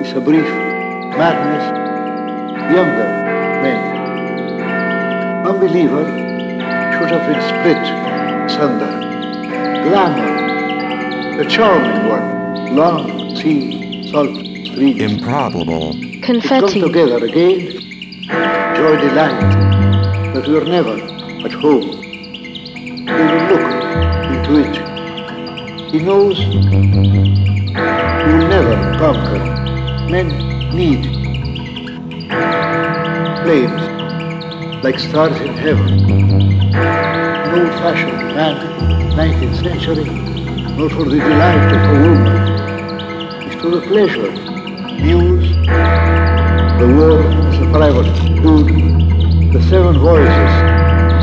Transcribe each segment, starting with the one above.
is a brief madness younger men. Unbeliever should have been split asunder. Glamour, the charming one, long sea, salt streams. Improbable. We come confetti, together again, joy delight, but we're never at home. We will look into it. He knows we will never conquer. Men need flames like stars in heaven. An old-fashioned man, 19th century, not for the delight of a woman, is for the pleasure, muse, the war as a private good, the seven voices,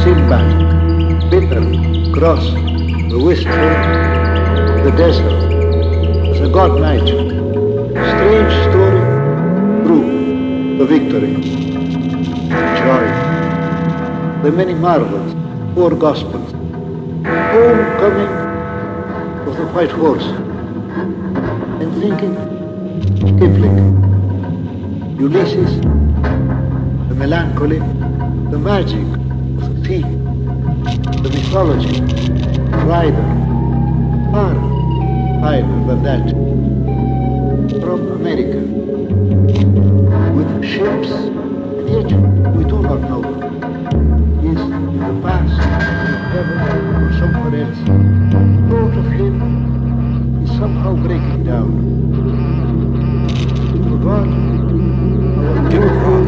Sinbad, bitter, cross, the wistful, the desert, as a god knight. Strange story, true, the victory, joy, the many marvels, four gospels, the homecoming of the white horse, and thinking, Kipling, Ulysses, the melancholy, the magic of the theme, the mythology, rider, far higher than that, from America, with ships, and yet we do not know, is in the past, in heaven, or somewhere else. Thought of him is somehow breaking down. To God, our poor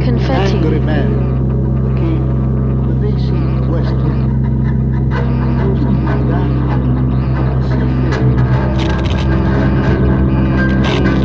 confetti, angry man came the nation westward. Used to that seafaring.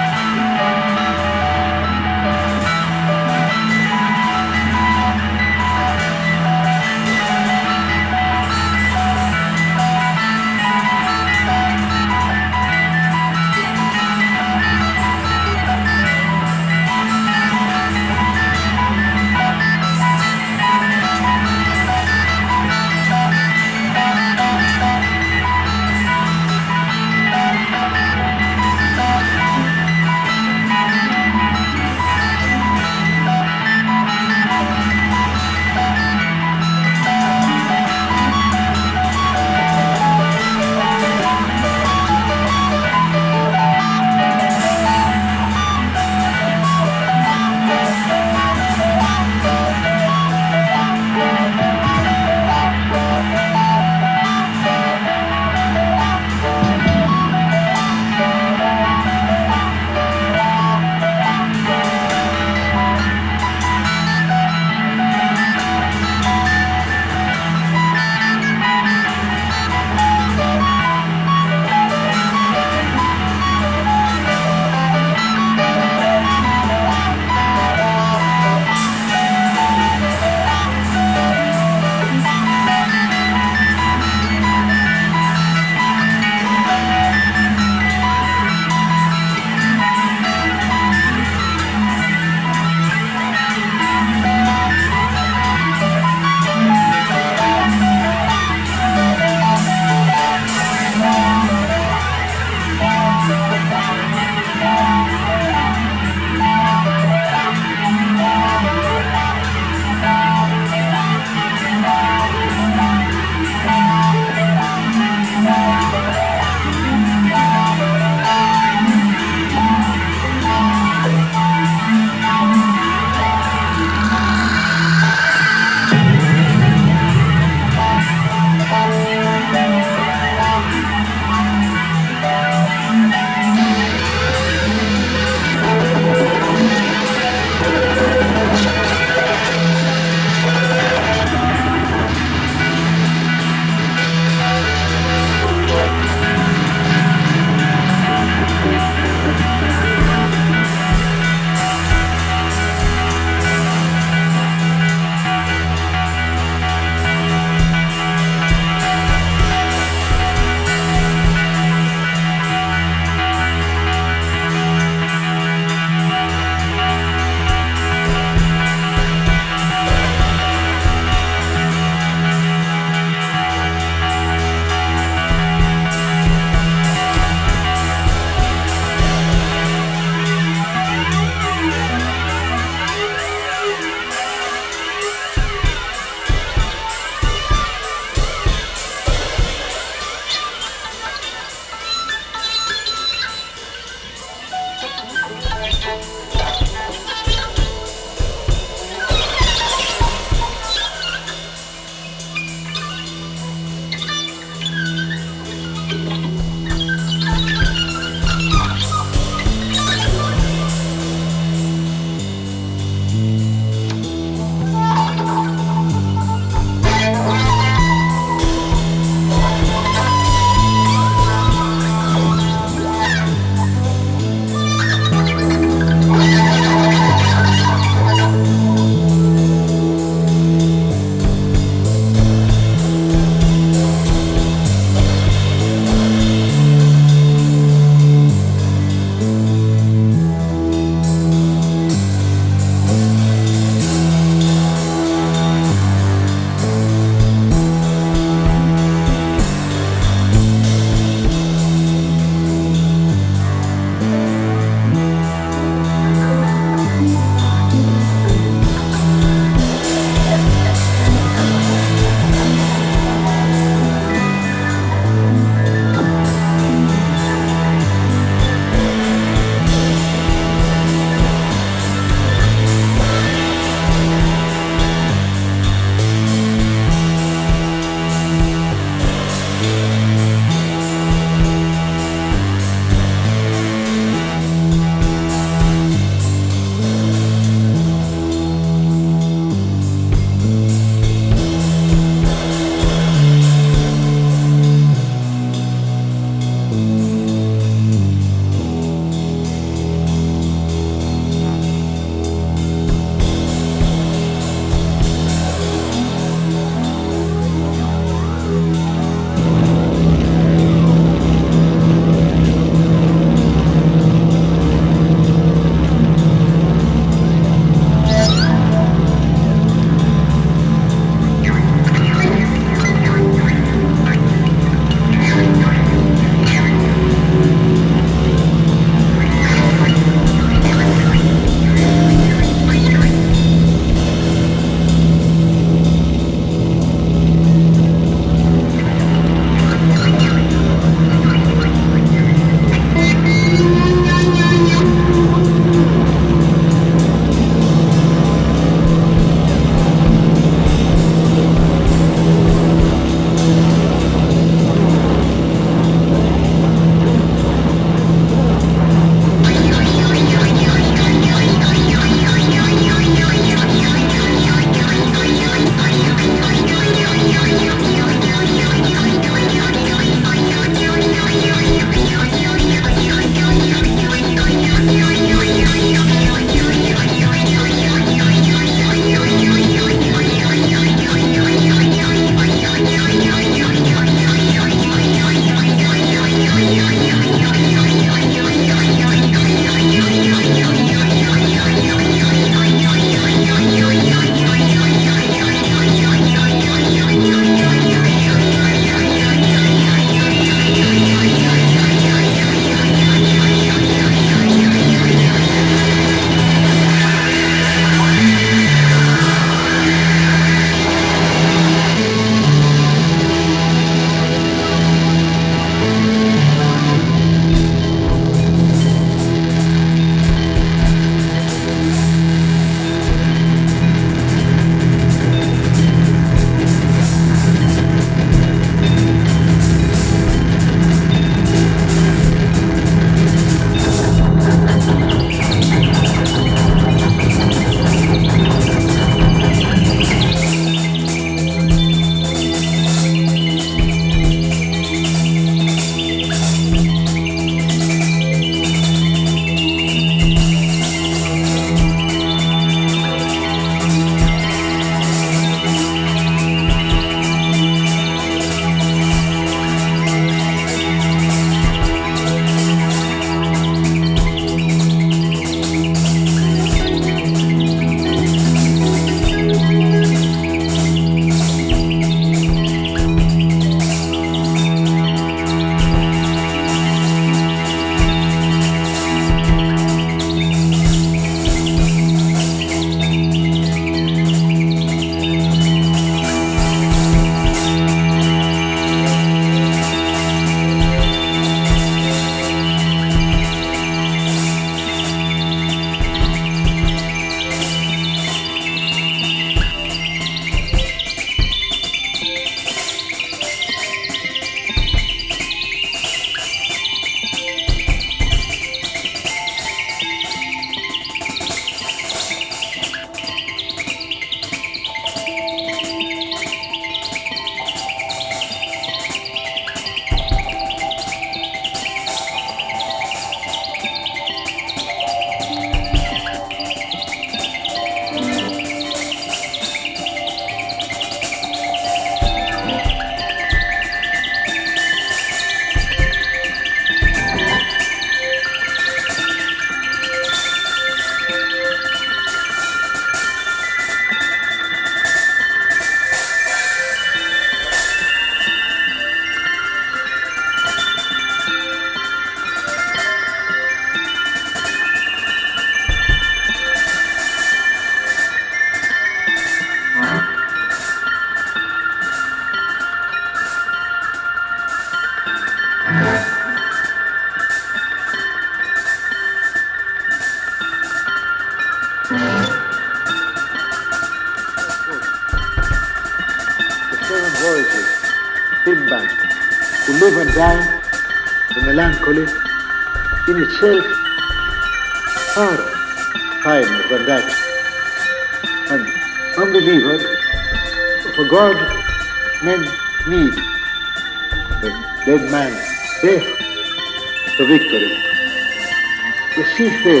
The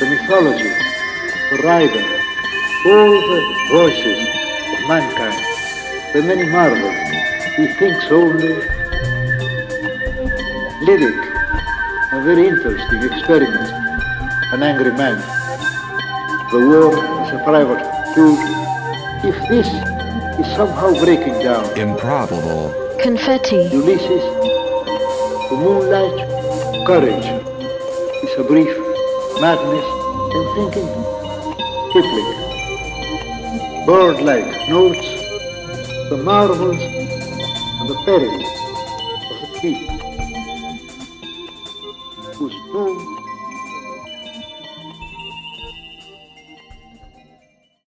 the mythology, the rider, all the voices of mankind, the many marvels, he thinks only lyric, a very interesting experiment, an angry man. The war is a private tool. If this is somehow breaking down, Improbable. Confetti. Ulysses, the moonlight, courage is a brief madness in thinking. Kipling, bird-like notes, the marvels and the perils of the peak.